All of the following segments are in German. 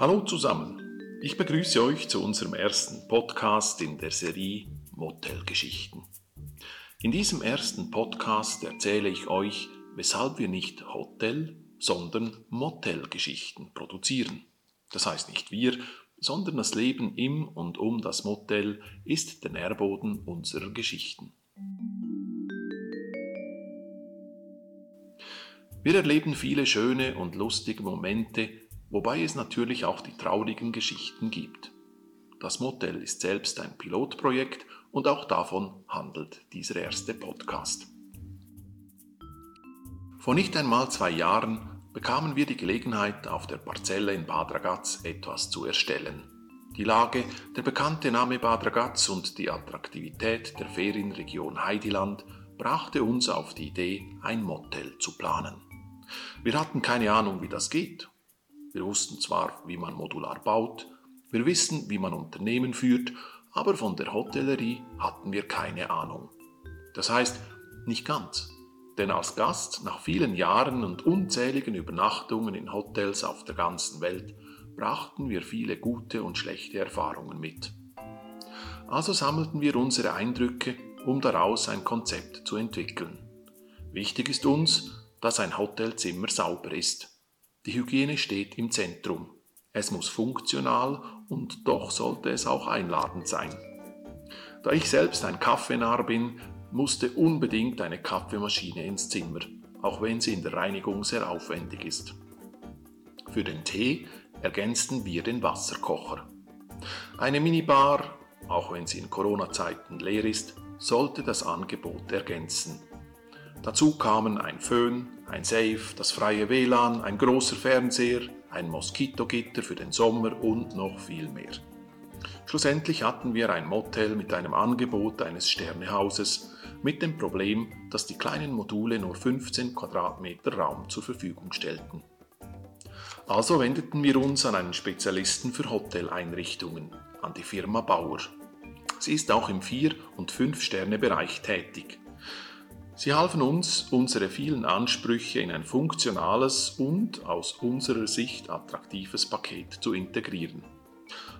Hallo zusammen, ich begrüße euch zu unserem ersten Podcast in der Serie Motelgeschichten. In diesem ersten Podcast erzähle ich euch, weshalb wir nicht Hotel, sondern Motelgeschichten produzieren. Das heißt nicht wir, sondern das Leben im und um das Motel ist der Nährboden unserer Geschichten. Wir erleben viele schöne und lustige Momente, wobei es natürlich auch die traurigen Geschichten gibt. Das Motel ist selbst ein Pilotprojekt und auch davon handelt dieser erste Podcast. Vor nicht einmal zwei Jahren bekamen wir die Gelegenheit, auf der Parzelle in Bad Ragaz etwas zu erstellen. Die Lage, der bekannte Name Bad Ragaz und die Attraktivität der Ferienregion Heidiland brachte uns auf die Idee, ein Motel zu planen. Wir hatten keine Ahnung, wie das geht. Wir wussten zwar, wie man modular baut, wir wissen, wie man Unternehmen führt, aber von der Hotellerie hatten wir keine Ahnung. Das heißt, nicht ganz. Denn als Gast nach vielen Jahren und unzähligen Übernachtungen in Hotels auf der ganzen Welt brachten wir viele gute und schlechte Erfahrungen mit. Also sammelten wir unsere Eindrücke, um daraus ein Konzept zu entwickeln. Wichtig ist uns, dass ein Hotelzimmer sauber ist. Die Hygiene steht im Zentrum. Es muss funktional und doch sollte es auch einladend sein. Da ich selbst ein Kaffeenarr bin, musste unbedingt eine Kaffeemaschine ins Zimmer, auch wenn sie in der Reinigung sehr aufwendig ist. Für den Tee ergänzten wir den Wasserkocher. Eine Minibar, auch wenn sie in Corona-Zeiten leer ist, sollte das Angebot ergänzen. Dazu kamen ein Föhn, ein Safe, das freie WLAN, ein großer Fernseher, ein Moskitogitter für den Sommer und noch viel mehr. Schlussendlich hatten wir ein Motel mit einem Angebot eines Sternehauses mit dem Problem, dass die kleinen Module nur 15 Quadratmeter Raum zur Verfügung stellten. Also wendeten wir uns an einen Spezialisten für Hoteleinrichtungen, an die Firma Bauer. Sie ist auch im 4- und 5-Sterne-Bereich tätig. Sie halfen uns, unsere vielen Ansprüche in ein funktionales und aus unserer Sicht attraktives Paket zu integrieren.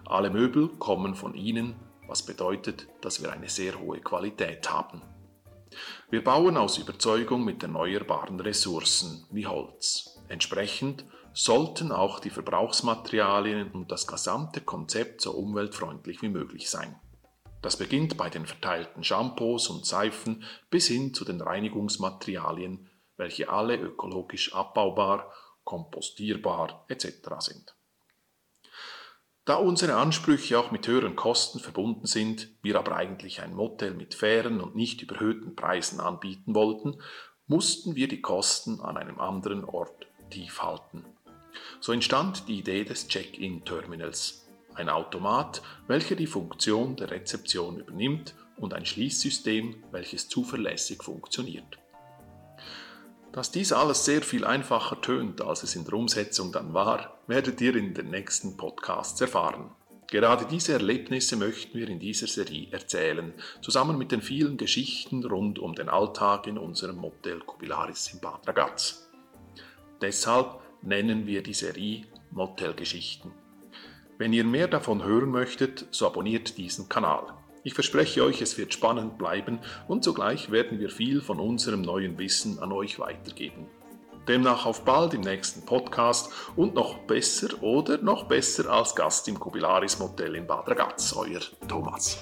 Alle Möbel kommen von ihnen, was bedeutet, dass wir eine sehr hohe Qualität haben. Wir bauen aus Überzeugung mit erneuerbaren Ressourcen wie Holz. Entsprechend sollten auch die Verbrauchsmaterialien und das gesamte Konzept so umweltfreundlich wie möglich sein. Das beginnt bei den verteilten Shampoos und Seifen bis hin zu den Reinigungsmaterialien, welche alle ökologisch abbaubar, kompostierbar etc. sind. Da unsere Ansprüche auch mit höheren Kosten verbunden sind, wir aber eigentlich ein Motel mit fairen und nicht überhöhten Preisen anbieten wollten, mussten wir die Kosten an einem anderen Ort tief halten. So entstand die Idee des Check-in-Terminals, ein Automat, welcher die Funktion der Rezeption übernimmt und ein Schließsystem, welches zuverlässig funktioniert. Dass dies alles sehr viel einfacher tönt, als es in der Umsetzung dann war, werdet ihr in den nächsten Podcasts erfahren. Gerade diese Erlebnisse möchten wir in dieser Serie erzählen, zusammen mit den vielen Geschichten rund um den Alltag in unserem Motel Kubilaris in Bad Ragaz. Deshalb nennen wir die Serie Motelgeschichten. Wenn ihr mehr davon hören möchtet, so abonniert diesen Kanal. Ich verspreche euch, es wird spannend bleiben und zugleich werden wir viel von unserem neuen Wissen an euch weitergeben. Demnach auf bald im nächsten Podcast und noch besser oder noch besser als Gast im Kubilaris Motel in Bad Ragaz, euer Thomas.